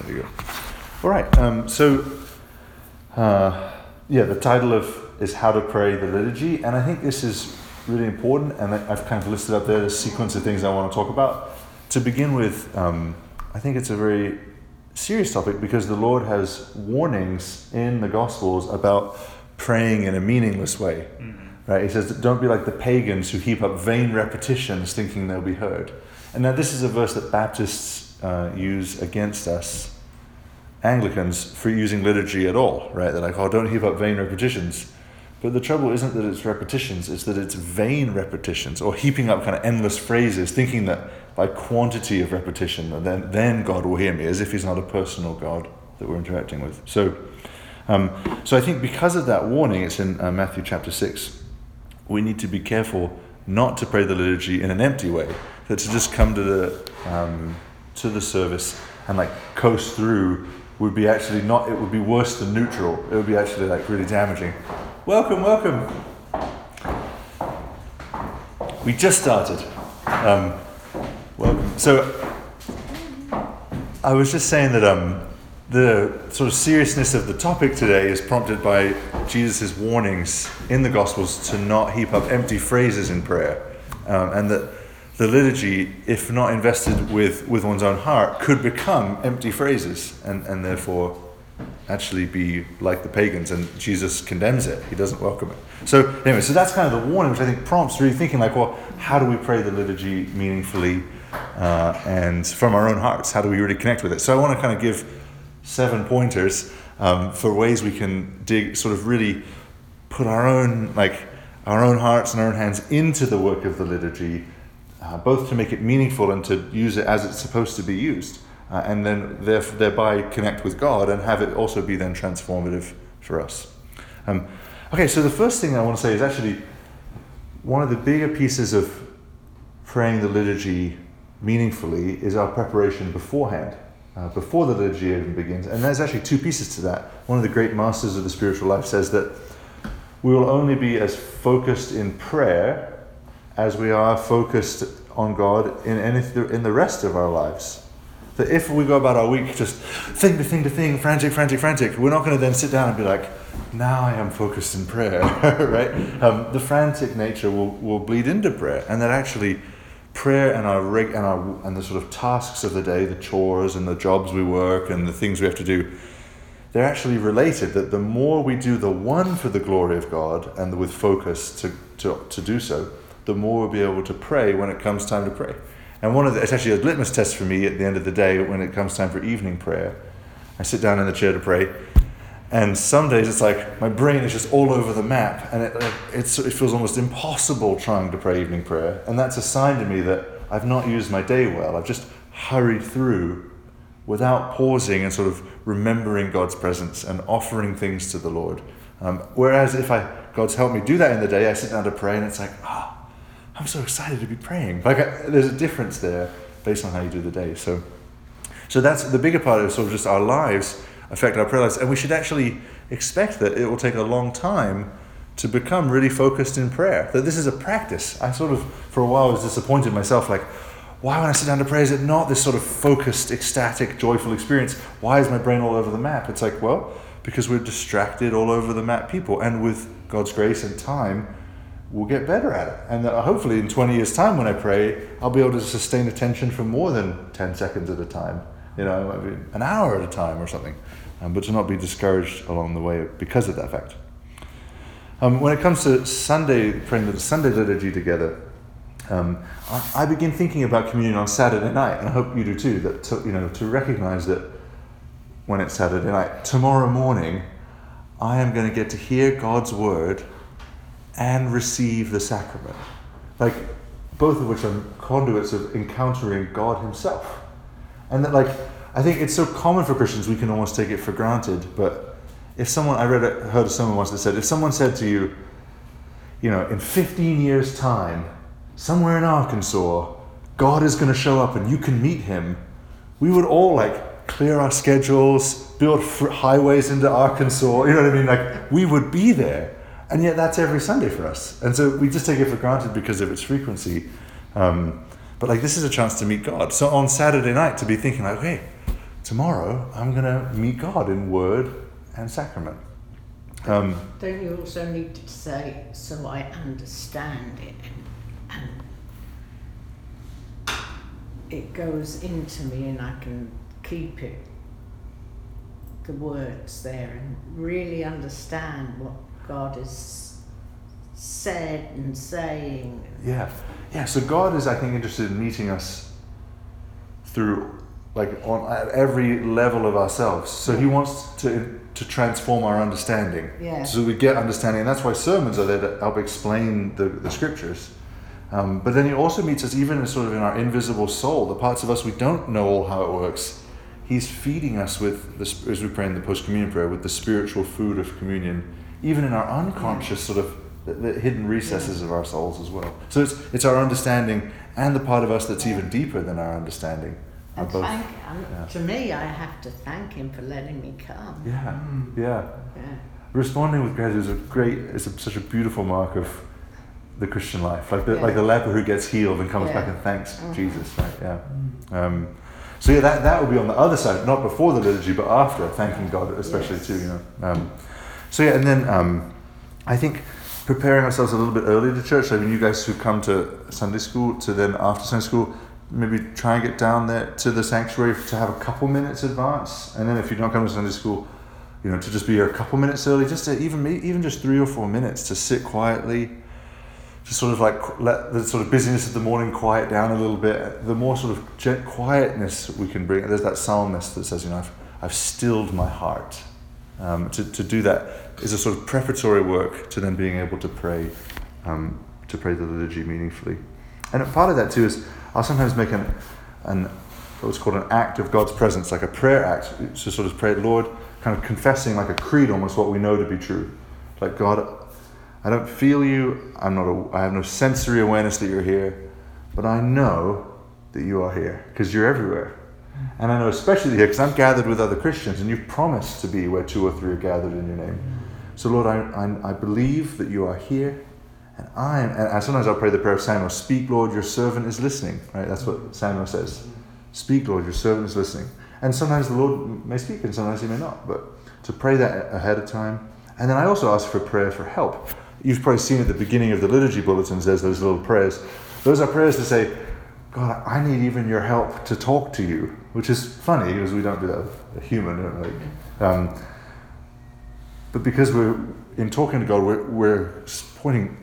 There you go. All right. Um, so, uh, yeah, the title of is how to pray the liturgy, and I think this is really important. And I've kind of listed up there the sequence of things I want to talk about. To begin with, um, I think it's a very serious topic because the Lord has warnings in the Gospels about praying in a meaningless way. Mm-hmm. Right? He says, "Don't be like the pagans who heap up vain repetitions, thinking they'll be heard." And now this is a verse that Baptists uh, use against us Anglicans for using liturgy at all, right? They're like, oh, don't heap up vain repetitions. But the trouble isn't that it's repetitions, it's that it's vain repetitions or heaping up kind of endless phrases, thinking that by quantity of repetition, then, then God will hear me, as if He's not a personal God that we're interacting with. So, um, so I think because of that warning, it's in uh, Matthew chapter 6, we need to be careful not to pray the liturgy in an empty way, that to just come to the, um, to the service and like coast through would be actually not, it would be worse than neutral. It would be actually like really damaging. Welcome, welcome. We just started. Um, welcome. So, I was just saying that um, the sort of seriousness of the topic today is prompted by Jesus' warnings in the Gospels to not heap up empty phrases in prayer, um, and that the liturgy, if not invested with, with one's own heart, could become empty phrases and, and therefore actually be like the pagans. And Jesus condemns it, he doesn't welcome it. So, anyway, so that's kind of the warning, which I think prompts really thinking like, well, how do we pray the liturgy meaningfully uh, and from our own hearts? How do we really connect with it? So, I want to kind of give seven pointers um, for ways we can dig, sort of really put our own, like, our own hearts and our own hands into the work of the liturgy uh, both to make it meaningful and to use it as it's supposed to be used, uh, and then thereby connect with God and have it also be then transformative for us. Um, okay, so the first thing I want to say is actually one of the bigger pieces of praying the liturgy meaningfully is our preparation beforehand. Uh, before the liturgy even begins. And there's actually two pieces to that. One of the great masters of the spiritual life says that we will only be as focused in prayer as we are focused on God in, anything, in the rest of our lives. That if we go about our week just thing to thing to thing, frantic, frantic, frantic, we're not going to then sit down and be like, now I am focused in prayer, right? Um, the frantic nature will, will bleed into prayer, and that actually prayer and our rig and our and the sort of tasks of the day, the chores and the jobs we work and the things we have to do, they're actually related. That the more we do the one for the glory of God and with focus to, to, to do so, the more we'll be able to pray when it comes time to pray. And one of the, it's actually a litmus test for me at the end of the day when it comes time for evening prayer. I sit down in the chair to pray, and some days it's like my brain is just all over the map, and it, it feels almost impossible trying to pray evening prayer. And that's a sign to me that I've not used my day well. I've just hurried through without pausing and sort of remembering God's presence and offering things to the Lord. Um, whereas if I God's helped me do that in the day, I sit down to pray, and it's like, ah, I'm so excited to be praying. Like I, there's a difference there based on how you do the day. So, so that's the bigger part of sort of just our lives affect our prayer lives, and we should actually expect that it will take a long time to become really focused in prayer. That this is a practice. I sort of for a while was disappointed myself, like. Why, when I sit down to pray, is it not this sort of focused, ecstatic, joyful experience? Why is my brain all over the map? It's like, well, because we're distracted all over the map people. And with God's grace and time, we'll get better at it. And hopefully, in 20 years' time, when I pray, I'll be able to sustain attention for more than 10 seconds at a time, you know, an hour at a time or something, um, but to not be discouraged along the way because of that fact. Um, when it comes to Sunday, praying the Sunday liturgy together, um, I, I, begin thinking about communion on Saturday night, and I hope you do too. That to, you know to recognize that when it's Saturday night, tomorrow morning, I am going to get to hear God's word and receive the sacrament. Like, both of which are conduits of encountering God Himself. And that, like, I think it's so common for Christians, we can almost take it for granted. But if someone, I read, heard of someone once that said, if someone said to you, you know, in 15 years' time, somewhere in Arkansas, God is going to show up and you can meet Him, we would all, like, clear our schedules, build highways into Arkansas. You know what I mean? Like, we would be there. And yet that's every Sunday for us. And so we just take it for granted because of its frequency. Um, but like this is a chance to meet God. So on Saturday night to be thinking like, okay, tomorrow I'm going to meet God in word and sacrament. Um, Don't you also need to say, so I understand it and, and it goes into me and I can keep it, the words there, and really understand what God has said and saying. Yeah, yeah. So God is, I think, interested in meeting us through, like, on at every level of ourselves. So He wants to to transform our understanding. Yeah. So we get understanding, and that's why sermons are there to help explain the, the scriptures. Um, but then He also meets us even in sort of in our invisible soul, the parts of us we don't know all how it works. He's feeding us with, the, as we pray in the post communion prayer, with the spiritual food of communion, even in our unconscious sort of the, the hidden recesses of our souls as well. So it's, it's our understanding and the part of us that's even deeper than our understanding. And both- thank, um, yeah. to me, I have to thank him for letting me come. yeah, yeah. Yeah. Responding with gratitude is a great, it's a, such a beautiful mark of the Christian life. Like the, Yeah. like the leper who gets healed and comes Yeah. back and thanks Mhm. Jesus, right? Yeah. Um, so yeah, that, that would be on the other side, not before the liturgy, but after, thanking God especially Yes. too, you know. Um, so yeah, and then um, I think preparing ourselves a little bit earlier to church. I mean, you guys who come to Sunday school, to then after Sunday school, maybe try and get down there to the sanctuary to have a couple minutes advance, and then if you don't come to Sunday school, you know, to just be here a couple minutes early, just to even even just three or four minutes to sit quietly, just sort of like let the sort of busyness of the morning quiet down a little bit. The more sort of quietness we can bring. There's that psalmist that says, you know, I've, I've stilled my heart. Um, to, to do that is a sort of preparatory work to then being able to pray, um, to pray the liturgy meaningfully. And part of that too is I'll sometimes make an, an what's called an act of God's presence, like a prayer act. to sort of pray, Lord, kind of confessing like a creed almost what we know to be true. Like God, I don't feel you. I'm not. A, I have no sensory awareness that you're here, but I know that you are here because you're everywhere. And I know especially here because I'm gathered with other Christians, and you've promised to be where two or three are gathered in your name. So Lord, I, I, I believe that you are here, and I am. And sometimes I'll pray the prayer of Samuel: "Speak, Lord, your servant is listening." Right? That's what Samuel says. Speak, Lord, your servant is listening. And sometimes the Lord may speak, and sometimes He may not. But to pray that ahead of time, and then I also ask for prayer for help. You've probably seen at the beginning of the liturgy bulletins, there's those little prayers. Those are prayers to say, God, I need even your help to talk to you, which is funny because we don't do that with a human. um, but because we're in talking to God, we're, we're pointing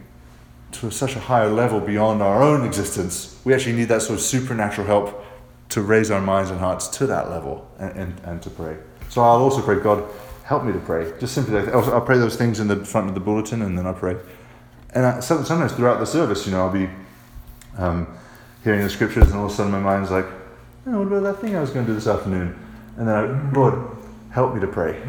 to such a higher level beyond our own existence. We actually need that sort of supernatural help to raise our minds and hearts to that level and, and, and to pray. So I'll also pray, God, help me to pray. Just simply, I'll, I'll pray those things in the front of the bulletin and then I'll pray. And I, sometimes throughout the service, you know, I'll be um, hearing the scriptures and all of a sudden my mind's like, oh, what about that thing I was going to do this afternoon? And then, I, Lord, help me to pray.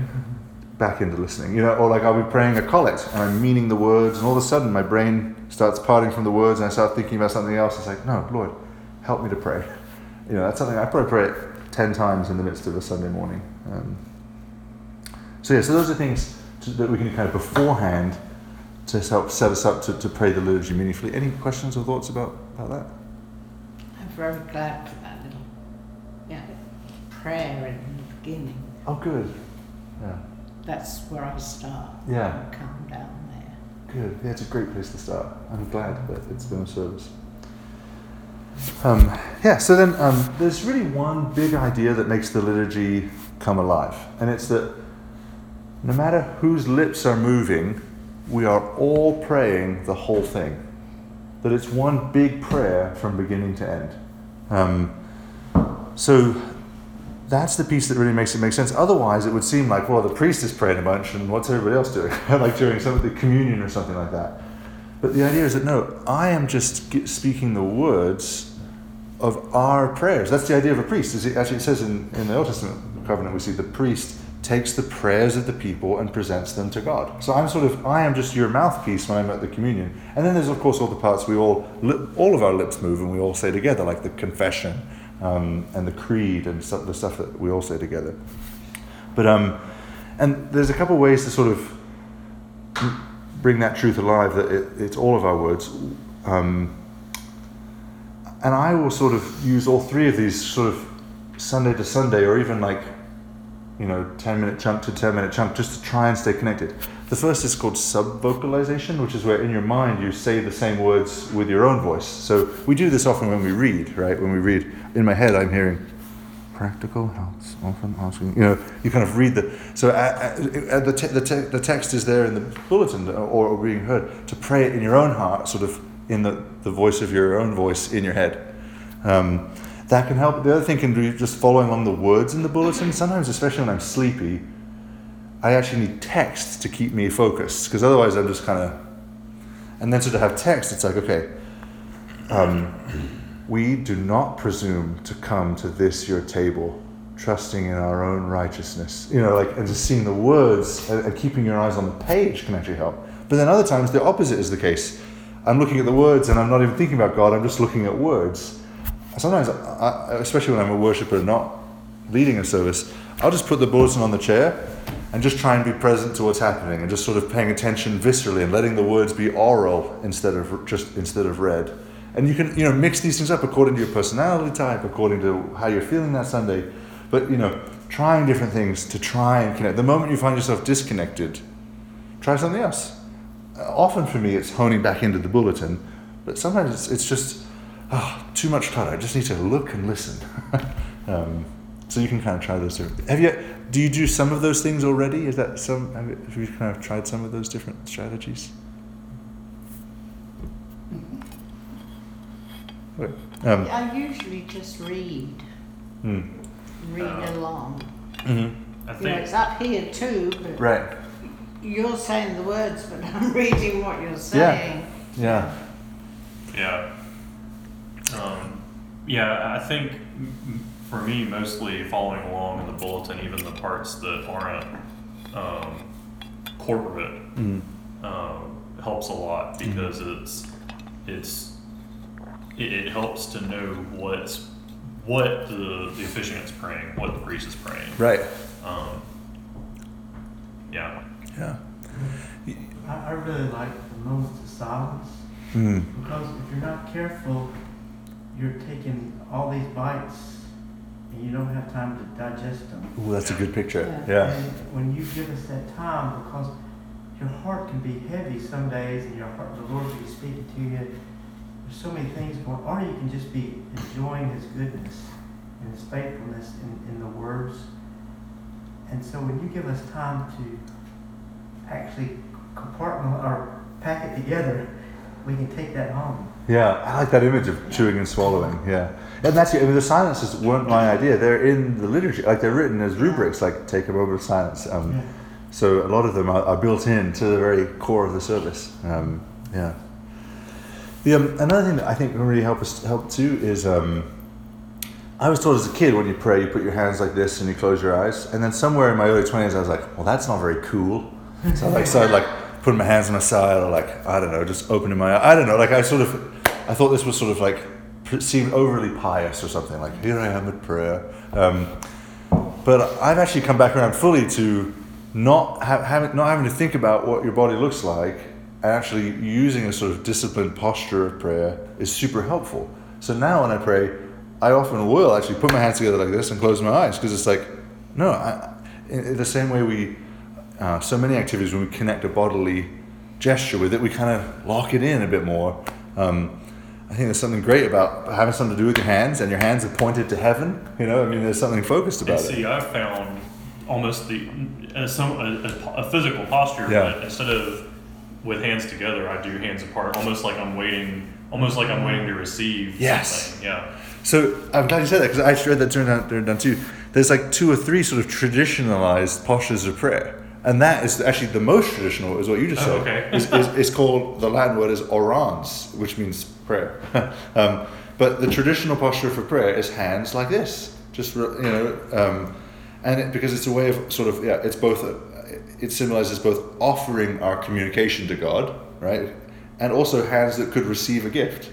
Back into listening, you know, or like I'll be praying a collect and I'm meaning the words, and all of a sudden my brain starts parting from the words, and I start thinking about something else. It's like, no, Lord, help me to pray. You know, that's something I probably pray it ten times in the midst of a Sunday morning. Um, so yeah, so those are things to, that we can kind of beforehand to help set us up to, to pray the liturgy meaningfully. Any questions or thoughts about, about that? Very glad for that little yeah, prayer in the beginning. Oh, good. Yeah, That's where I start. Yeah. I come down there. good. Yeah, it's a great place to start. I'm glad that it's been a service. Um, yeah, so then um, there's really one big idea that makes the liturgy come alive, and it's that no matter whose lips are moving, we are all praying the whole thing. That it's one big prayer from beginning to end. Um, so that's the piece that really makes it make sense. Otherwise, it would seem like, well, the priest is praying a bunch, and what's everybody else doing? like during some of the communion or something like that. But the idea is that no, I am just speaking the words of our prayers. That's the idea of a priest. Is it actually it says in, in the Old Testament covenant we see the priest takes the prayers of the people and presents them to God. So I'm sort of I am just your mouthpiece when I'm at the communion. And then there's of course all the parts we all all of our lips move and we all say together, like the confession um, and the creed and stuff, the stuff that we all say together. But um, and there's a couple ways to sort of bring that truth alive that it, it's all of our words. Um, and I will sort of use all three of these sort of Sunday to Sunday, or even like, you know, 10 minute chunk to 10 minute chunk, just to try and stay connected. The first is called subvocalization, which is where in your mind you say the same words with your own voice. So we do this often when we read, right? When we read, in my head, I'm hearing, practical helps often asking you know you kind of read the so uh, uh, the, te- the, te- the text is there in the bulletin or, or being heard to pray it in your own heart sort of in the, the voice of your own voice in your head um, that can help the other thing can be just following along the words in the bulletin sometimes especially when i'm sleepy i actually need text to keep me focused because otherwise i'm just kind of and then so to have text it's like okay um, we do not presume to come to this your table, trusting in our own righteousness. You know, like, and just seeing the words and, and keeping your eyes on the page can actually help. But then other times the opposite is the case. I'm looking at the words and I'm not even thinking about God, I'm just looking at words. Sometimes, I, especially when I'm a worshiper not leading a service, I'll just put the bulletin on the chair and just try and be present to what's happening and just sort of paying attention viscerally and letting the words be oral instead of just instead of read. And you can you know mix these things up according to your personality type according to how you're feeling that sunday. But you know trying different things to try and connect. The moment you find yourself disconnected try something else. Often for me it's honing back into the bulletin but sometimes it's, it's just oh, too much clutter i just need to look and listen um, so you can kind of try those different have you do you do some of those things already is that some have you, have you kind of tried some of those different strategies Um, I usually just read, mm. read uh, along. Mm-hmm. I think you know, it's up here too, but right. You're saying the words, but I'm reading what you're saying. Yeah. Yeah. Yeah. Um, yeah, I think for me, mostly following along in the bulletin, even the parts that aren't um, corporate, mm. helps a lot mm-hmm. because mm. it's it's it, it helps to know what's what the, the officiant's praying, what the priest is praying. Right. Um, yeah. Yeah. I, I really like the moments of silence mm. because if you're not careful, you're taking all these bites and you don't have time to digest them. Oh, that's a good picture. Yeah. yeah. And when you give us that time, because your heart can be heavy some days, and your heart, the Lord will be speaking to you there's so many things going or you can just be enjoying his goodness and his faithfulness in, in the words. And so when you give us time to actually compartment or pack it together, we can take that home. Yeah, I like that image of chewing and swallowing. Yeah, and that's I mean the silences weren't my idea. They're in the literature, like they're written as rubrics, like take a moment of silence. Um, yeah. So a lot of them are, are, built in to the very core of the service. Um, yeah. The, um, another thing that I think can really help us help too is um, I was told as a kid when you pray, you put your hands like this and you close your eyes. And then somewhere in my early twenties, I was like, well, that's not very cool. So I like started like putting my hands on my side or like I don't know, just opening my I don't know. Like I sort of I thought this was sort of like seemed overly pious or something. Like here I am at prayer. Um, but I've actually come back around fully to not ha- having not having to think about what your body looks like And actually using a sort of disciplined posture of prayer is super helpful. So now when I pray, I often will actually put my hands together like this and close my eyes because it's like, no, I, in the same way we, uh, so many activities when we connect a bodily gesture with it, we kind of lock it in a bit more. Um, I think there's something great about having something to do with your hands, and your hands are pointed to heaven. You know, I mean, there's something focused about and see, it. See, I've found almost the a, some, a, a physical posture, yeah. but instead of with hands together, I do hands apart, almost like I'm waiting, almost like I'm waiting to receive yes. something. Yeah. So I'm glad you said that because I read that during down, down too. There's like two or three sort of traditionalized postures of prayer, and that is actually the most traditional, is what you just oh, said. Okay. is, is, is, called the Latin word is orans, which means prayer. um, but the traditional posture for prayer is hands like this, just you know, um, and it, because it's a way of sort of yeah, it's both a, it symbolizes both offering our communication to God, right, and also hands that could receive a gift.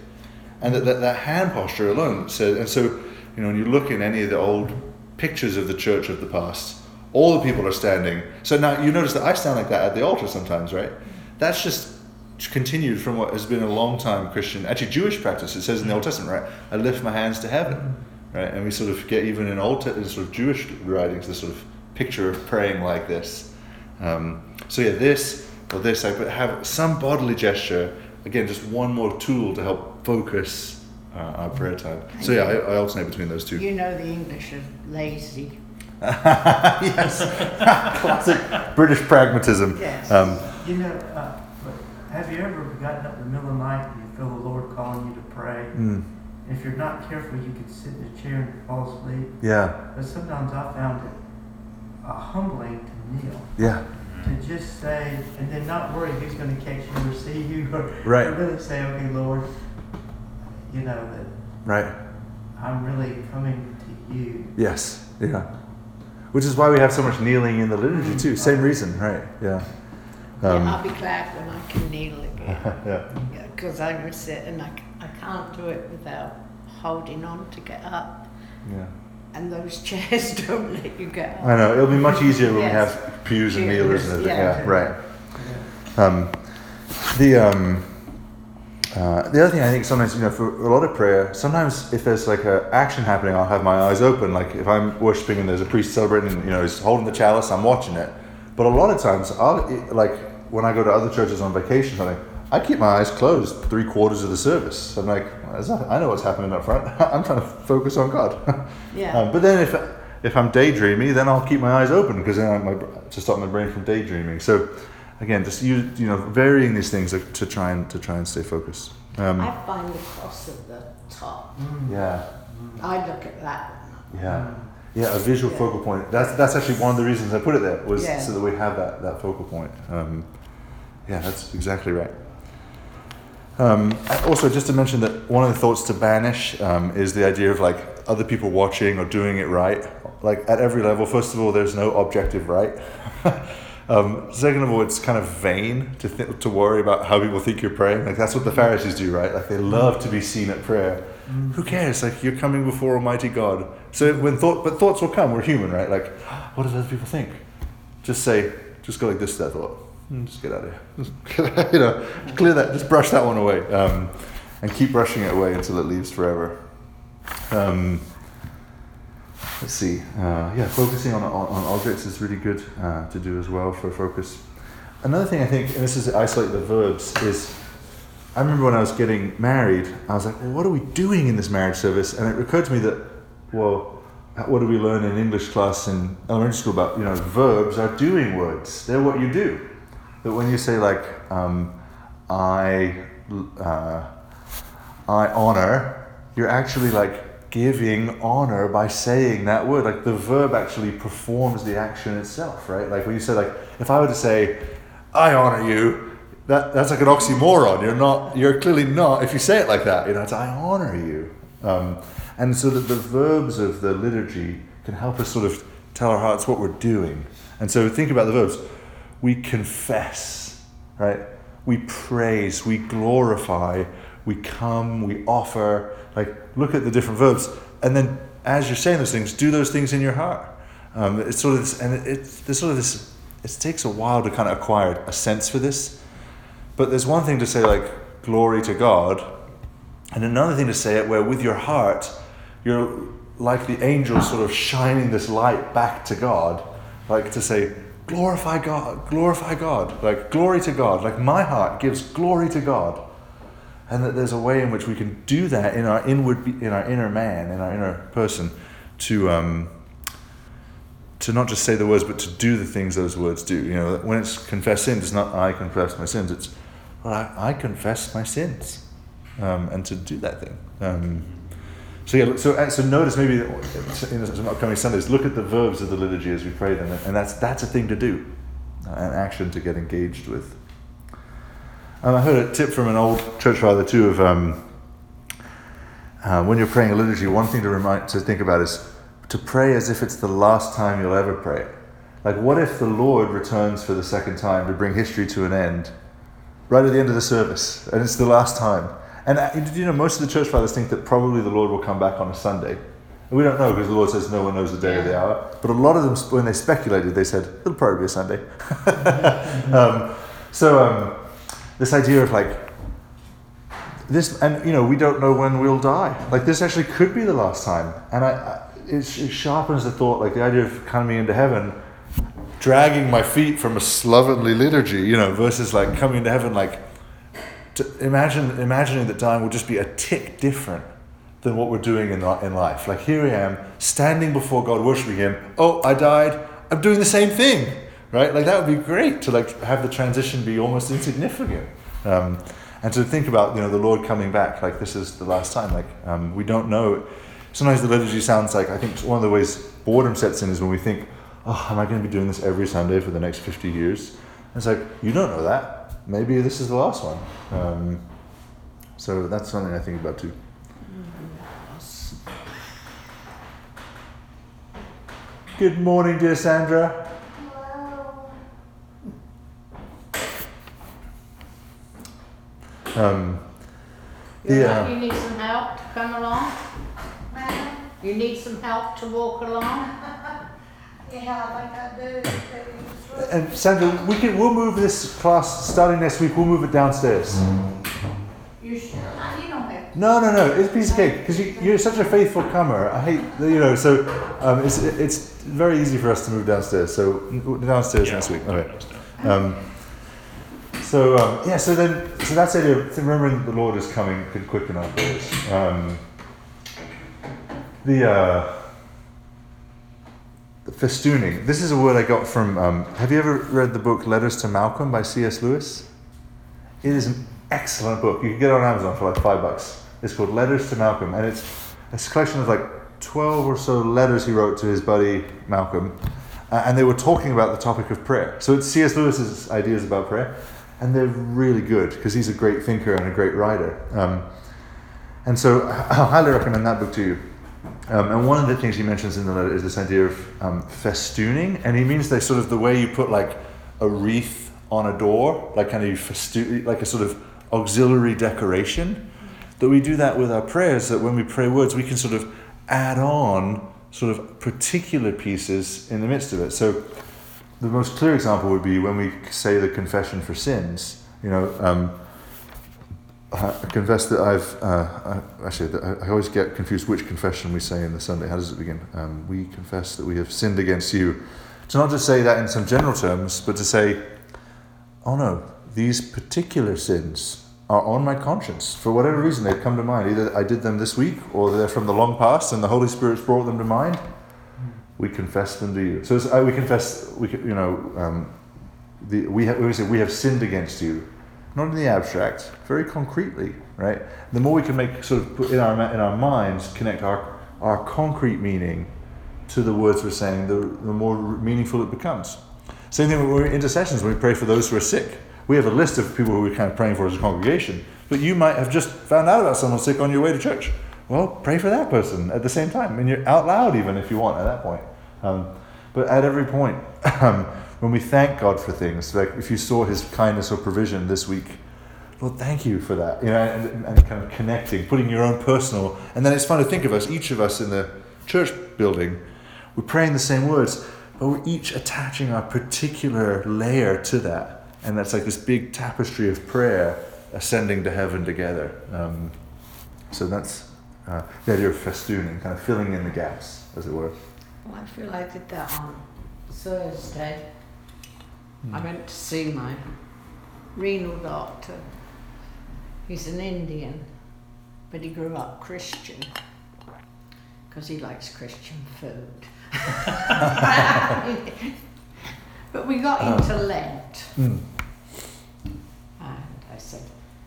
And that, that, that hand posture alone says, and so, you know, when you look in any of the old pictures of the church of the past, all the people are standing. So now you notice that I stand like that at the altar sometimes, right? That's just continued from what has been a long time Christian, actually Jewish practice. It says in the Old Testament, right? I lift my hands to heaven. right? And we sort of get even in old te- sort of Jewish writings this sort of picture of praying like this. Um, so yeah, this or this, I have some bodily gesture. Again, just one more tool to help focus uh, our prayer time. So yeah, I, I alternate between those two. You know the English of lazy. yes, classic British pragmatism. Yes. Um, You know, uh, have you ever gotten up in the middle of the night and you feel the Lord calling you to pray? mm, if you're not careful, you could sit in a chair and fall asleep. yeah, But sometimes I found it uh, humbling to kneel, yeah, to just say, and then not worry who's going to catch you or see you, or, Right. or really say, okay, Lord, you know that right. I'm really coming to you. Yes, yeah. Which is why we have so much kneeling in the liturgy too. Same reason, right? Yeah. yeah, Um, I'll be glad when I can kneel again. yeah. Because I would sit and I, c- I can't do it without holding on to get up. Yeah. And those chairs don't let you get up. I know. It'll be much easier when Yes. we have pews and kneelers and everything. yeah. Yeah, right. Yeah. Um, the um, uh, the other thing I think sometimes you know for a lot of prayer, sometimes if there's like an action happening, I'll have my eyes open. Like if I'm worshiping and there's a priest celebrating, and you know he's holding the chalice, I'm watching it. But a lot of times, I'll like when I go to other churches on vacation, something. I keep my eyes closed three quarters of the service. I'm like, "There's I know what's happening up front. I'm trying to focus on God. Yeah. Um, but then if if I'm daydreamy, then I'll keep my eyes open because then I, my, to stop my brain from daydreaming. So again, just use you know varying these things to try and to try and stay focused. Um, I find the cross at the top. Mm. yeah, I look at that one. yeah, yeah. A visual Yeah. focal point. That's that's actually one of the reasons I put it there was Yeah. so that we have that that focal point. Um, yeah, that's exactly right. Um, also, just to mention that one of the thoughts to banish um, is the idea of like other people watching or doing it right. Like at every level, first of all, there's no objective right. um, second of all, it's kind of vain to th- to worry about how people think you're praying. Like that's what the Pharisees do, right? Like they love to be seen at prayer. Who cares? Like you're coming before Almighty God. So when thought, but thoughts will come. We're human, right? Like, what do other people think? Just say, just go like this that thought. Mm, Just get out of here. You know, clear that. Just brush that one away, um, and keep brushing it away until it leaves forever. Um, let's see. Uh, yeah, focusing on, on, on objects is really good uh, to do as well for focus. Another thing I think, and this is isolate the verbs, is I remember when I was getting married, I was like, well, what are we doing in this marriage service? And it occurred to me that, well, what do we learn in English class in elementary school about, you know, verbs are doing words. They're what you do. That when you say like, um, I, uh, I honor, you're actually like giving honor by saying that word. Like the verb actually performs the action itself, right? Like when you say like, if I were to say, I honor you, that, that's like an oxymoron. You're not, you're clearly not, if you say it like that, you know, it's I honor you. Um, and so that the verbs of the liturgy can help us sort of tell our hearts what we're doing. And so think about the verbs. We confess, right? We praise, we glorify, we come, we offer. Like, look at the different verbs. And then as you're saying those things, do those things in your heart. Um, it's sort of this, and it, it's there's sort of this, it takes a while to kind of acquire a sense for this. But there's one thing to say, like, glory to God, and another thing to say it where with your heart, you're like the angels sort of shining this light back to God, like to say, glorify God, glorify God, like glory to God, like my heart gives glory to God. And that there's a way in which we can do that in our inward, in our inner man, in our inner person, to um, to not just say the words, but to do the things those words do. You know, when it's confess sins, it's not I confess my sins. It's well, I, I confess my sins, um, and to do that thing. Um, so yeah, so uh, so notice maybe in some upcoming Sundays, look at the verbs of the liturgy as we pray them, and that's that's a thing to do, an action to get engaged with. Um, I heard a tip from an old church father too of um, uh, when you're praying a liturgy, one thing to remind to think about is to pray as if it's the last time you'll ever pray. Like, what if the Lord returns for the second time to bring history to an end, right at the end of the service, and it's the last time? And uh, you know, most of the church fathers think that probably the Lord will come back on a Sunday. And we don't know because the Lord says no one knows the day or the hour. But a lot of them, when they speculated, they said it'll probably be a Sunday. um, so um, this idea of like this, and you know, we don't know when we'll die. Like this actually could be the last time, and I, I it, it sharpens the thought. Like the idea of coming into heaven, dragging my feet from a slovenly liturgy, you know, versus like coming into heaven, like to imagine imagining that dying will just be a tick different than what we're doing in, in life. Like here I am, standing before God, worshiping Him. Oh, I died. I'm doing the same thing, right? Like that would be great to like have the transition be almost insignificant, um, and to think about you know the Lord coming back. Like this is the last time. Like um, we don't know. Sometimes the liturgy sounds like I think one of the ways boredom sets in is when we think, oh, am I going to be doing this every Sunday for the next fifty years? And it's like you don't know that. Maybe this is the last one. Um, so that's something I think about too. Good morning, dear Sandra. Um, You, Yeah. you need some help to come along? You need some help to walk along? Yeah, I think I do. too. and Sandra, we can we'll move this class starting next week. We'll move it downstairs. You sure? You don't have. No, no, no. It's a piece of cake because you, you're such a faithful comer. I hate you know. So um, it's it's very easy for us to move downstairs. So downstairs Yeah, next week. we'll Okay. it next time. Um, so um, yeah, so then so that's the idea. Remembering the Lord is coming can quicken our. Um, the, uh, the festooning. This is a word I got from. Um, have you ever read the book Letters to Malcolm by C.S. Lewis? It is an excellent book. You can get it on Amazon for like five bucks. It's called Letters to Malcolm, and it's it's a collection of like twelve or so letters he wrote to his buddy Malcolm, uh, and they were talking about the topic of prayer. So it's C.S. Lewis's ideas about prayer, and they're really good because he's a great thinker and a great writer. Um, and so I highly recommend that book to you. Um, and one of the things he mentions in the letter is this idea of um, festooning, and he means like sort of the way you put like a wreath on a door, like kind of festoon, like a sort of auxiliary decoration. That we do that with our prayers. That when we pray words, we can sort of add on sort of particular pieces in the midst of it. So the most clear example would be when we say the confession for sins. You know, um, I confess that I've uh, I, actually I, always get confused which confession we say in the Sunday. How does it begin? Um, we confess that we have sinned against you. To not just say that in some general terms, but to say, oh no, these particular sins are on my conscience for whatever reason they've come to mind. Either I did them this week, or they're from the long past, and the Holy Spirit's brought them to mind. We confess them to you. So uh, we confess. We you know um, the, we we say we have sinned against you not in the abstract, very concretely, right? The more we can make sort of in our in our minds connect our our concrete meaning to the words we're saying, the, the more meaningful it becomes. Same thing in intercessions when we pray for those who are sick. We have a list of people who we're kind of praying for as a congregation, but you might have just found out about someone sick on your way to church. Well, pray for that person at the same time, and you're out loud even if you want at that point. Um, but at every point, um, when we thank God for things, like if you saw His kindness or provision this week, Lord, thank you for that. You know, and, and kind of connecting, putting your own personal, and then it's fun to think of us, each of us in the church building, we're praying the same words, but we're each attaching our particular layer to that, and that's like this big tapestry of prayer ascending to heaven together. Um, so that's uh, the idea of festooning, kind of filling in the gaps, as it were. Well, I feel I did that on Thursday. I went to see my renal doctor. He's an Indian, but he grew up Christian because he likes Christian food. but we got into Lent, Mm. and I said,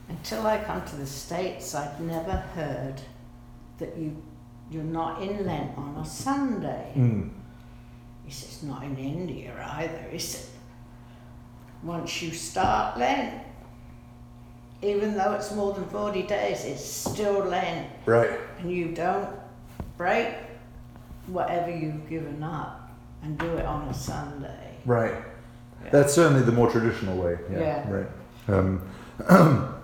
until I come to the States, I'd never heard that you you're not in Lent on a Sunday. Mm. He says, not in India either. He said, once you start Lent, even though it's more than 40 days, it's still Lent. Right. And you don't break whatever you've given up and do it on a Sunday. Right. Yeah. That's certainly the more traditional way. Yeah. Yeah. Right. Um,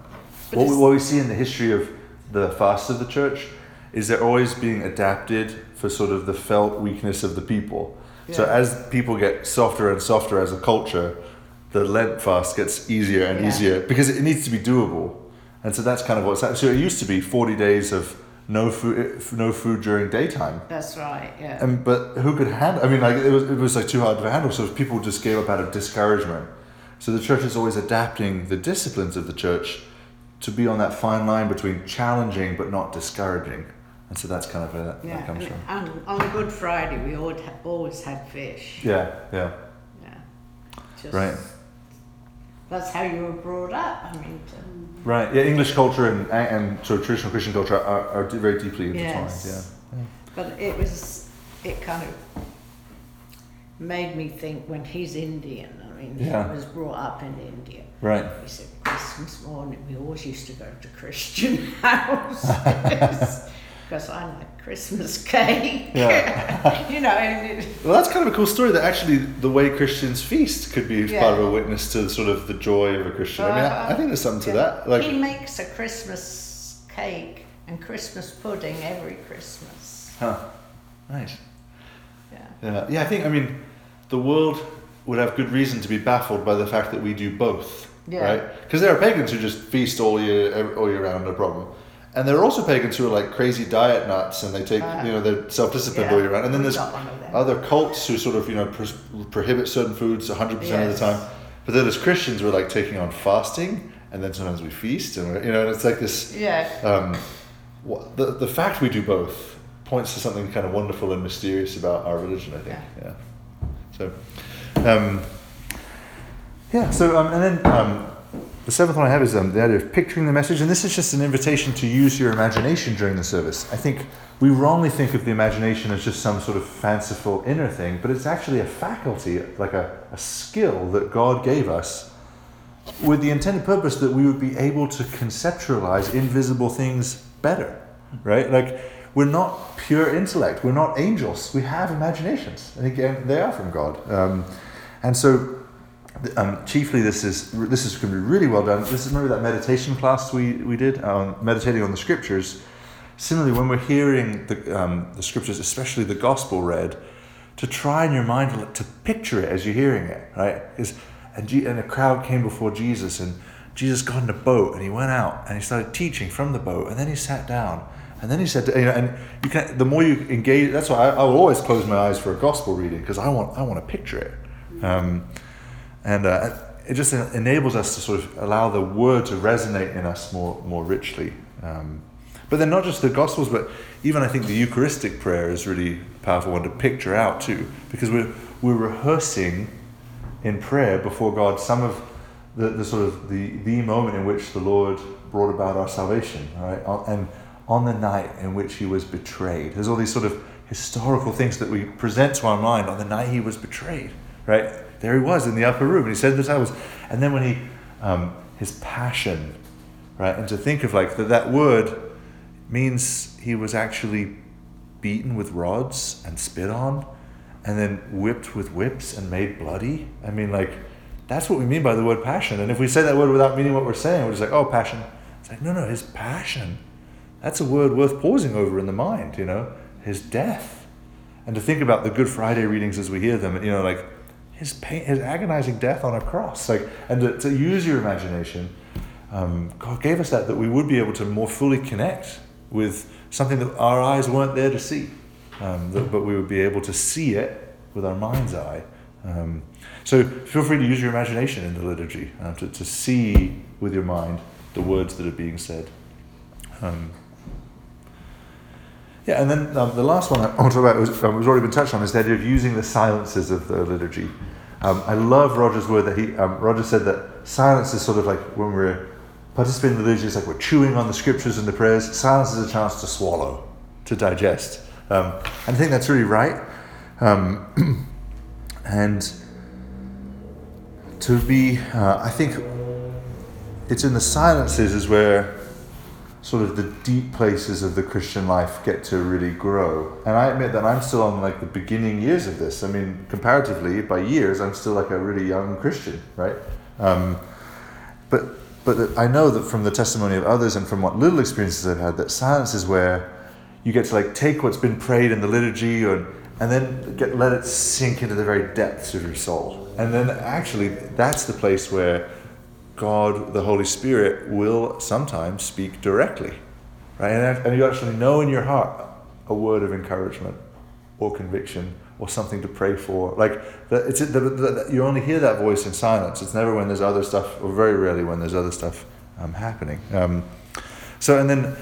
what, we, what we see in the history of the fast of the church is they're always being adapted for sort of the felt weakness of the people. So as people get softer and softer as a culture, the Lent fast gets easier and Yeah. easier because it needs to be doable. And so that's kind of what's happening. So it used to be 40 days of no food, eh, no food during daytime. That's right, yeah. And but who could handle? I mean, like it was, it was like too hard to handle. So people just gave up out of discouragement. So the church is always adapting the disciplines of the church to be on that fine line between challenging but not discouraging. And so that's kind of where that, yeah. that comes and, from. and on Good Friday, we always, ha- always had fish. Yeah, yeah, Yeah. Just, right, That's how you were brought up. I mean, to, right. Yeah, English culture and and sort of traditional Christian culture are, are very deeply intertwined. Yes. Yeah. but it was, it kind of made me think when he's Indian. I mean, Yeah. he was brought up in India. Right. He said Christmas morning we always used to go to Christian house because I like Christmas cake. Yeah. you know, and it, Well, that's kind of a cool story that actually the way Christians feast could be Yeah. part of a witness to sort of the joy of a Christian. I mean, I, I think there's something to uh, that. Like, he makes a Christmas cake and Christmas pudding every Christmas. huh? Nice. Yeah. Yeah, yeah. I think I mean, the world would have good reason to be baffled by the fact that we do both, Yeah. right? Because there are pagans who just feast all year, all year round, no problem. And there are also pagans who are like crazy diet nuts, and they take, Ah. you know, they're self-disciplined Yeah, all year round. And then there's not one of them. other cults who sort of, you know, pro- prohibit certain foods 100% of the time. But then as Christians, we're like taking on fasting, and then sometimes we feast, and we're, you know, and it's like this. Yeah. Um, what, the the fact we do both points to something kind of wonderful and mysterious about our religion. I think. Yeah. So, um, yeah. So um, and then um, the seventh one I have is um, the idea of picturing the message, and this is just an invitation to use your imagination during the service. I think we wrongly think of the imagination as just some sort of fanciful inner thing, but it's actually a faculty, like a, a skill that God gave us with the intended purpose that we would be able to conceptualize invisible things better, right? Like, we're not pure intellect, we're not angels, we have imaginations. And again, they are from God. Um, and so, um, chiefly, this is this is going to be really well done. This is remember that meditation class we, we did, um, meditating on the scriptures. Similarly, when we're hearing the, um, the scriptures, especially the gospel read, to try in your mind to, picture it as you're hearing it, right? Is and, G, and a crowd came before Jesus, and Jesus got in a boat, and he went out, and he started teaching from the boat, and then he sat down, and then he said, you know, and you can, the more you engage, that's why I, I will always close my eyes for a gospel reading because I want, I want to picture it, um, and uh, it just enables us to sort of allow the word to resonate in us more, more richly. Um, but then not just the Gospels, but even I think the Eucharistic prayer is really a powerful one to picture out too, because we're we're rehearsing in prayer before God some of the, the sort of the, the moment in which the Lord brought about our salvation, right? And on the night in which he was betrayed. There's all these sort of historical things that we present to our mind on the night he was betrayed, right? There he was in the upper room, and he said the disciples, and then when he, um, his passion, right? And to think of like that, that word means he was actually beaten with rods and spit on and then whipped with whips and made bloody. I mean, like, that's what we mean by the word passion. And if we say that word without meaning what we're saying, we're just like, oh, passion. It's like, no, no, his passion. That's a word worth pausing over in the mind, you know, his death. And to think about the Good Friday readings as we hear them, you know, like his pain, his agonizing death on a cross, like, and to, to use your imagination, um, God gave us that that we would be able to more fully connect with something that our eyes weren't there to see, um, that, but we would be able to see it with our mind's eye. Um, so feel free to use your imagination in the liturgy uh, to, to see with your mind the words that are being said. Yeah, and then um, the last one I want to talk about was, um, was already been touched on is the idea of using the silences of the liturgy. Um, I love Roger's word that he um, Roger said that silence is sort of like when we're participating in the liturgy, it's like we're chewing on the scriptures and the prayers. Silence is a chance to swallow, to digest, um, and I think that's really right. Um, and to be, uh, I think it's in the silences is where sort of the deep places of the Christian life get to really grow. And I admit that I'm still on like the beginning years of this. I mean, comparatively by years, I'm still like a really young Christian, right? Um, but but I know that from the testimony of others and from what little experiences I've had, that silence is where you get to like take what's been prayed in the liturgy or, and then get let it sink into the very depths of your soul. And then actually, that's the place where God, the Holy Spirit, will sometimes speak directly, right? And, and you actually know in your heart a word of encouragement or conviction or something to pray for. Like that, it's the, the, the, you only hear that voice in silence. It's never when there's other stuff, or very rarely when there's other stuff um, happening. Um, so, and then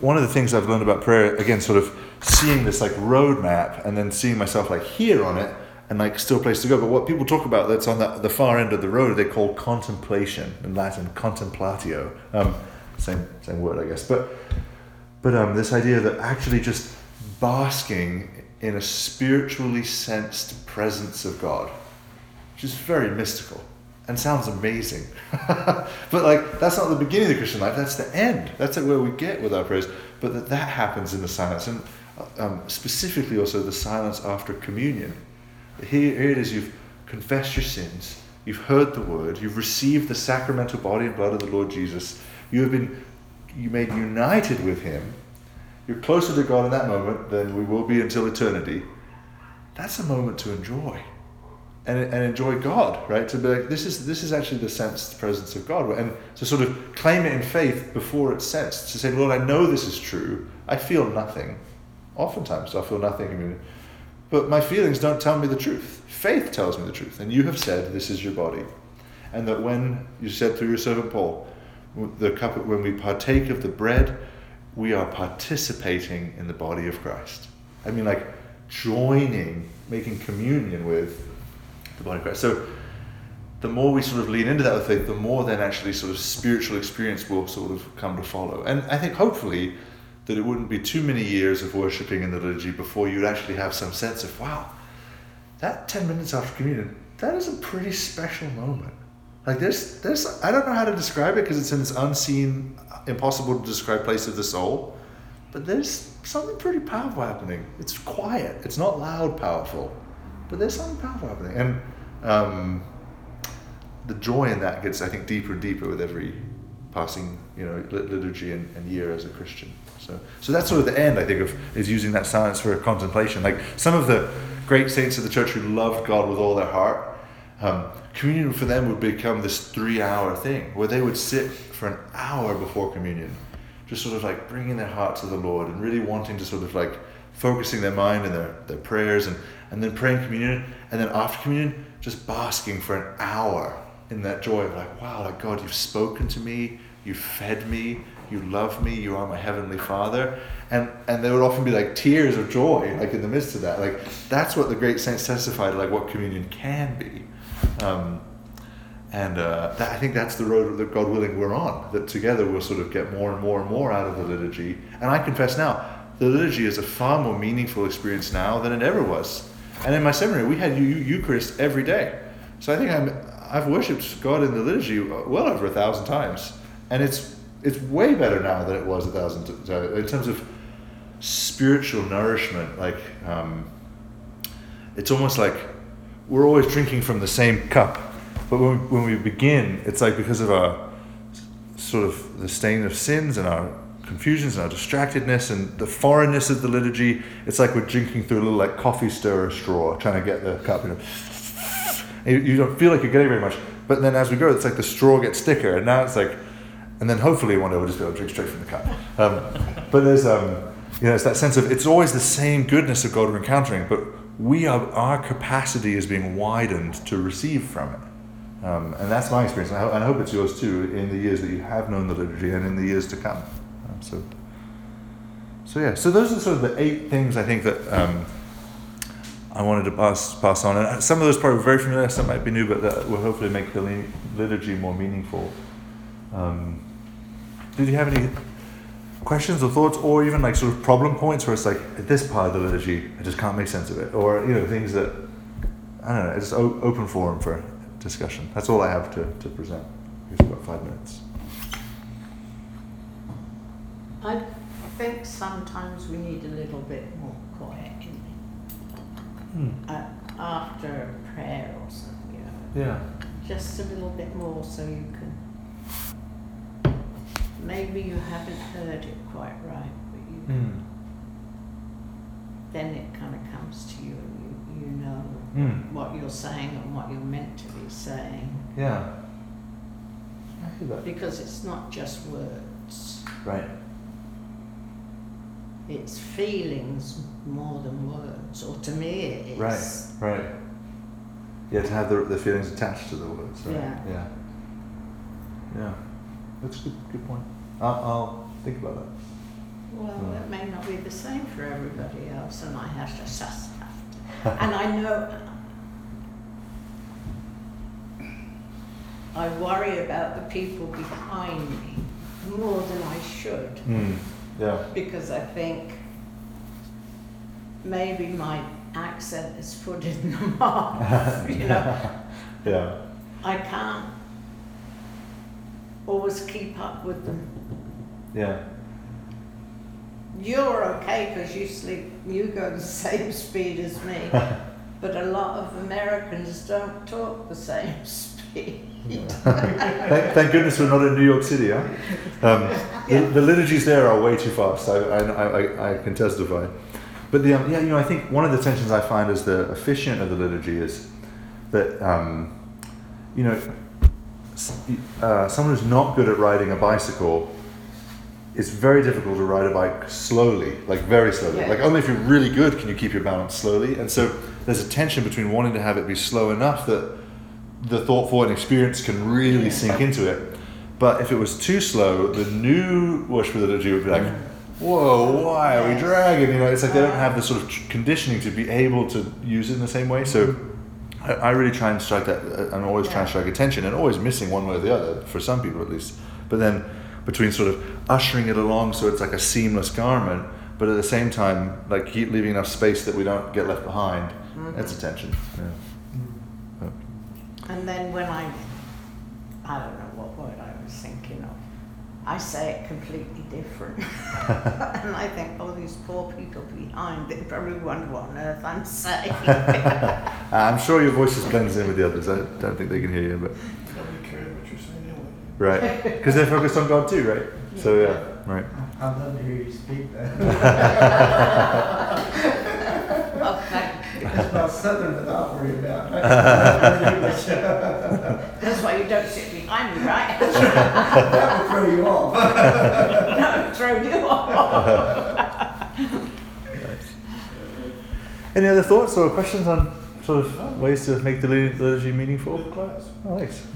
one of the things I've learned about prayer, again, sort of seeing this like roadmap and then seeing myself like here on it and like still a place to go. But what people talk about that's on the, the far end of the road, they call contemplation in Latin, contemplatio. Um, same same word, I guess. But but um, this idea that actually just basking in a spiritually sensed presence of God, which is very mystical and sounds amazing. but like that's not the beginning of the Christian life. That's the end. That's where we get with our prayers. But that that happens in the silence, and um, specifically also the silence after communion. Here, here it is. You've confessed your sins. You've heard the word. You've received the sacramental body and blood of the Lord Jesus. You have been you made united with Him. You're closer to God in that moment than we will be until eternity. That's a moment to enjoy and, and enjoy God, right? To be like, this is this is actually the sensed presence of God, and to sort of claim it in faith before it's sensed. To say, Lord, I know this is true. I feel nothing. Oftentimes, I feel nothing. I mean, but my feelings don't tell me the truth. Faith tells me the truth, and you have said this is your body, and that when you said through your servant Paul, the cup when we partake of the bread, we are participating in the body of Christ. I mean, like joining, making communion with the body of Christ. So the more we sort of lean into that with faith, the more then actually sort of spiritual experience will sort of come to follow. And I think hopefully that it wouldn't be too many years of worshipping in the liturgy before you'd actually have some sense of, wow, that 10 minutes after communion, that is a pretty special moment. Like there's, there's, I don't know how to describe it because it's in this unseen, impossible to describe place of the soul, but there's something pretty powerful happening. It's quiet. It's not loud, powerful but there's something powerful happening, and um, the joy in that gets, I think, deeper and deeper with every passing, you know, liturgy and, and, year as a Christian. So, so that's sort of the end, I think, of is using that silence for contemplation. Like some of the great saints of the church who loved God with all their heart, um, communion for them would become this three-hour thing where they would sit for an hour before communion, just sort of like bringing their heart to the Lord and really wanting to sort of like focusing their mind and their, their prayers and and then praying communion, and then after communion, just basking for an hour in that joy of like, wow, like God, you've spoken to me, you've fed me, you love me, you are my heavenly Father. And and there would often be like tears of joy, like in the midst of that. Like that's what the great saints testified, like what communion can be. Um, and uh, that, I think that's the road that God willing we're on. That together we'll sort of get more and more and more out of the liturgy. And I confess now, the liturgy is a far more meaningful experience now than it ever was and in my seminary, we had Eucharist every day. So I think I'm, I've worshipped God in the liturgy well over a thousand times. And it's, it's way better now than it was a thousand. In terms of spiritual nourishment, like, um, it's almost like we're always drinking from the same cup. But when, when we begin, it's like because of our sort of the stain of sins and our confusions and our distractedness and the foreignness of the liturgy. It's like we're drinking through a little like coffee stirrer straw, trying to get the cup. You know, you don't feel like you're getting very much. But then as we go, it's like the straw gets thicker, and now it's like, and then hopefully one day we'll just be able to drink straight from the cup. Um, but there's um, you know, it's that sense of it's always the same goodness of God we're encountering, but we are our capacity is being widened to receive from it. Um, and that's my experience, and I, and I hope it's yours too in the years that you have known the liturgy and in the years to come. So, so yeah. So those are sort of the eight things I think that um, I wanted to pass pass on. And some of those probably very familiar, some might be new, but that will hopefully make the liturgy more meaningful. Um, did you have any questions or thoughts, or even like sort of problem points where it's like at this part of the liturgy, I just can't make sense of it, or you know things that I don't know. It's o- open forum for discussion. That's all I have to, to present. We've got five minutes. I think sometimes we need a little bit more quiet in Hmm. uh, after prayer or something, you know. Yeah. Just a little bit more so you can. Maybe you haven't heard it quite right, but you Mm. then it kind of comes to you and you, you know Mm. what you're saying and what you're meant to be saying. Yeah. Because it's not just words, Right. it's feelings more than words, or to me it is. Right. Right. Yeah, to have the, the feelings attached to the words. Right? Yeah. Yeah. Yeah. That's a good, good point. I'll, I'll think about that. Well, Mm. it may not be the same for everybody else, and I have to just have to. And I know. I worry about the people behind me more than I should Mm. Yeah. because I think maybe my accent is putting them off. you know, Yeah. I can't always keep up with them. Yeah. You're okay because you sleep, you go the same speed as me. but a lot of Americans don't talk the same speed. thank, thank goodness we're not in New York City, huh? Um, Yeah. the, the liturgies there are way too fast. I, I, I, I can testify. But the, um, yeah, you know, I think one of the tensions I find as the officiant of the liturgy is that, um, you know, uh, someone who's not good at riding a bicycle, it's very difficult to ride a bike slowly, like very slowly. Yeah. Like only if you're really good can you keep your balance slowly. And so there's a tension between wanting to have it be slow enough that the thoughtful and experience can really Yeah. sink into it. But if it was too slow, the new worship liturgy would be like, whoa, why are we dragging? You know, it's like they don't have the sort of conditioning to be able to use it in the same way. So I, I really try and strike that. uh, I'm always trying to strike a tension and always missing one way or the other, for some people at least. But then between sort of ushering it along so it's like a seamless garment, but at the same time, like keep leaving enough space that we don't get left behind. That's a tension. Yeah. But- And then when I, I don't know what word I was thinking of, I say it completely different. and I think, oh, these poor people behind, they probably wonder what on earth I'm saying. Uh, I'm sure your voice just blends in with the others. I don't think they can hear you, but Nobody cares what you're saying anyway. right, because they're focused on God too, right? So yeah, right. I'd love to hear you speak though. okay, That's about something that I worry about. that's why you don't sit behind me, right? That will throw you off. no, throw you off. Any other thoughts or questions on sort of ways to make the lit- liturgy meaningful? Good class. Oh, thanks.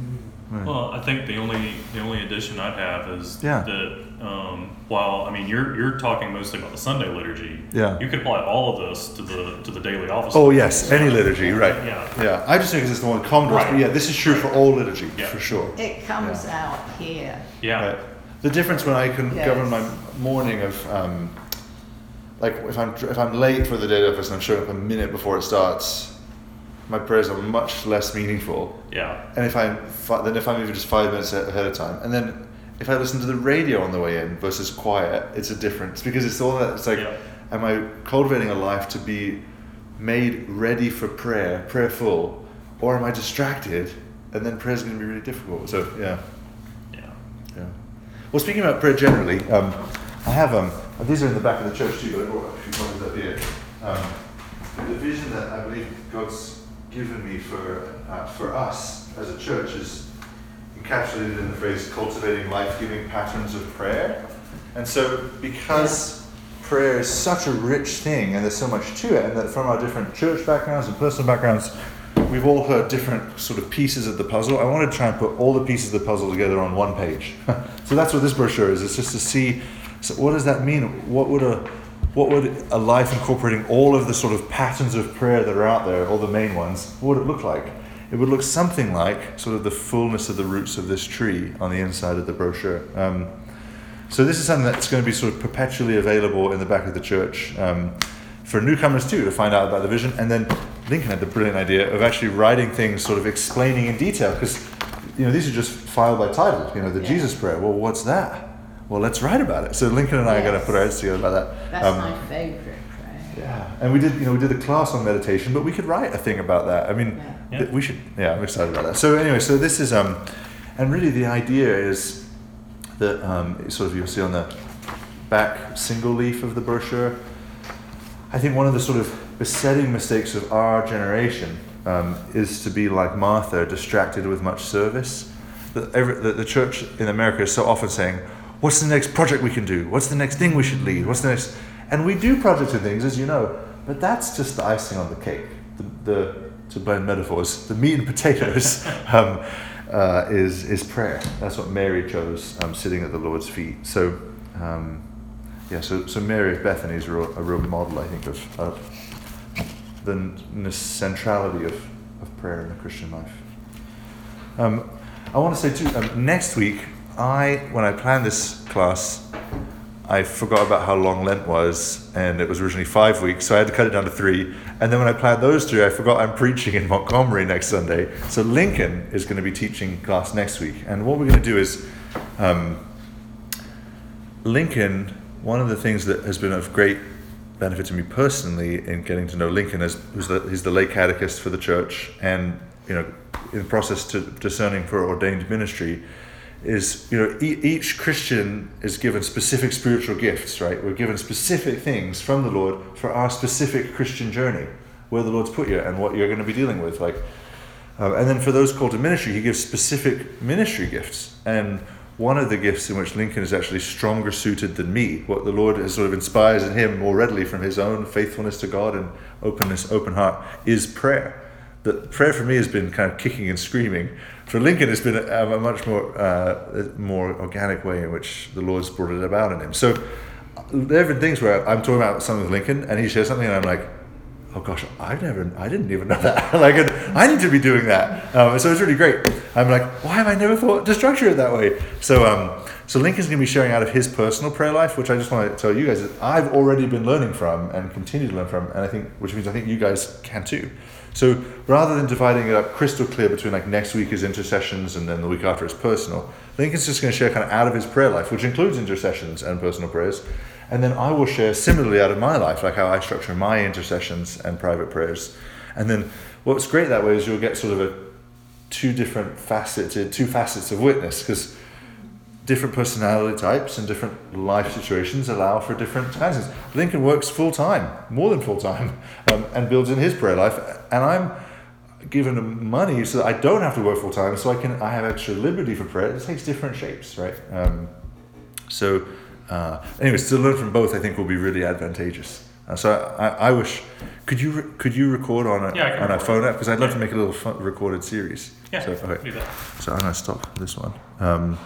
Right. Well, I think the only the only addition I'd have is Yeah. that um, while I mean you're you're talking mostly about the Sunday liturgy, Yeah. you could apply all of this to the to the daily office. Oh yes, any liturgy, right? Yeah. Yeah, I just think it's the one common to us, but yeah, this is true for all liturgy Yeah. for sure. It comes out here. Yeah. Right. The difference when I can Yes. govern my morning of, um, like if I'm if I'm late for the day office and I'm showing up a minute before it starts, my prayers are much less meaningful. Yeah. And if I'm fi- then if I'm even just five minutes ahead of time, and then if I listen to the radio on the way in versus quiet, it's a difference because it's all that. It's like, Yeah. am I cultivating a life to be made ready for prayer, prayerful, or am I distracted, and then prayer's going to be really difficult. So yeah. Yeah. Yeah. Well, speaking about prayer generally, um, I have um, these are in the back of the church too, but I brought a few copies up here. Um, the vision that I believe God's given me for uh, for us as a church is encapsulated in the phrase "cultivating life-giving patterns of prayer." And so, because prayer is such a rich thing, and there's so much to it, and that from our different church backgrounds and personal backgrounds, we've all heard different sort of pieces of the puzzle. I want to try and put all the pieces of the puzzle together on one page. so that's what this brochure is. It's just to see so what does that mean. What would a what would a life incorporating all of the sort of patterns of prayer that are out there, all the main ones, what would it look like? It would look something like sort of the fullness of the roots of this tree on the inside of the brochure. Um, so this is something that's going to be sort of perpetually available in the back of the church um, for newcomers too to find out about the vision. And then Lincoln had the brilliant idea of actually writing things, sort of explaining in detail, because you know these are just filed by title. You know, the Yeah. Jesus prayer. Well, what's that? Well, let's write about it. So Lincoln and I are going to put our heads together about that. That's Um, my favourite prayer. yeah, and we did, you know, we did a class on meditation, but we could write a thing about that. I mean, Yeah. th- we should. Yeah, I'm excited about that. So anyway, so this is, um, and really the idea is that um, sort of you'll see on the back single leaf of the brochure. I think one of the sort of besetting mistakes of our generation um, is to be like Martha, distracted with much service. that every, the, the church in America is so often saying, "What's the next project we can do? What's the next thing we should lead? What's the next?" And we do projects and things, as you know, but that's just the icing on the cake. The, the to blend metaphors, the meat and potatoes um, uh, is is prayer. That's what Mary chose, um, sitting at the Lord's feet. So. Um, yeah, so, so Mary of Bethany is a real, a real model, I think, of, of the n- centrality of, of prayer in the Christian life. Um, I want to say too, um, next week, I when I planned this class, I forgot about how long Lent was, and it was originally five weeks, so I had to cut it down to three. And then when I planned those three, I forgot I'm preaching in Montgomery next Sunday. So Lincoln is going to be teaching class next week, and what we're going to do is, um, Lincoln. One of the things that has been of great benefit to me personally in getting to know Lincoln is the, he's the lay catechist for the church, and you know, in the process to discerning for ordained ministry, is you know e- each Christian is given specific spiritual gifts, right? We're given specific things from the Lord for our specific Christian journey, where the Lord's put you and what you're going to be dealing with, like. Uh, and then for those called to ministry, he gives specific ministry gifts. And one of the gifts in which Lincoln is actually stronger suited than me, what the Lord has sort of inspires in him more readily from his own faithfulness to God and openness, open heart, is prayer. That prayer for me has been kind of kicking and screaming. For Lincoln, it's been a, a much more uh, more organic way in which the Lord's brought it about in him. So there have been things where I'm talking about something with Lincoln, and he shares something, and I'm like, oh gosh, I never, I didn't even know that. like, I need to be doing that. Um, so it's really great. I'm like, why have I never thought to structure it that way? So, um, so Lincoln's going to be sharing out of his personal prayer life, which I just want to tell you guys that I've already been learning from and continue to learn from, and I think, which means I think you guys can too. So rather than dividing it up crystal clear between like next week is intercessions and then the week after is personal, Lincoln's just going to share kind of out of his prayer life, which includes intercessions and personal prayers. And then I will share similarly out of my life, like how I structure my intercessions and private prayers. And then what's great that way is you'll get sort of a two different faceted, two facets of witness, because different personality types and different life situations allow for different kinds of things. Lincoln works full time, more than full time, um, and builds in his prayer life. And I'm given money so that I don't have to work full time, so I can I have extra liberty for prayer. It takes different shapes, right? Um, so, uh, anyways, to learn from both, I think will be really advantageous. Uh, so I, I wish could you re- could you record on a Yeah, on a phone app because I'd love Yeah. to make a little recorded series. Yeah, So, okay. do that. So I'm gonna stop this one. Um,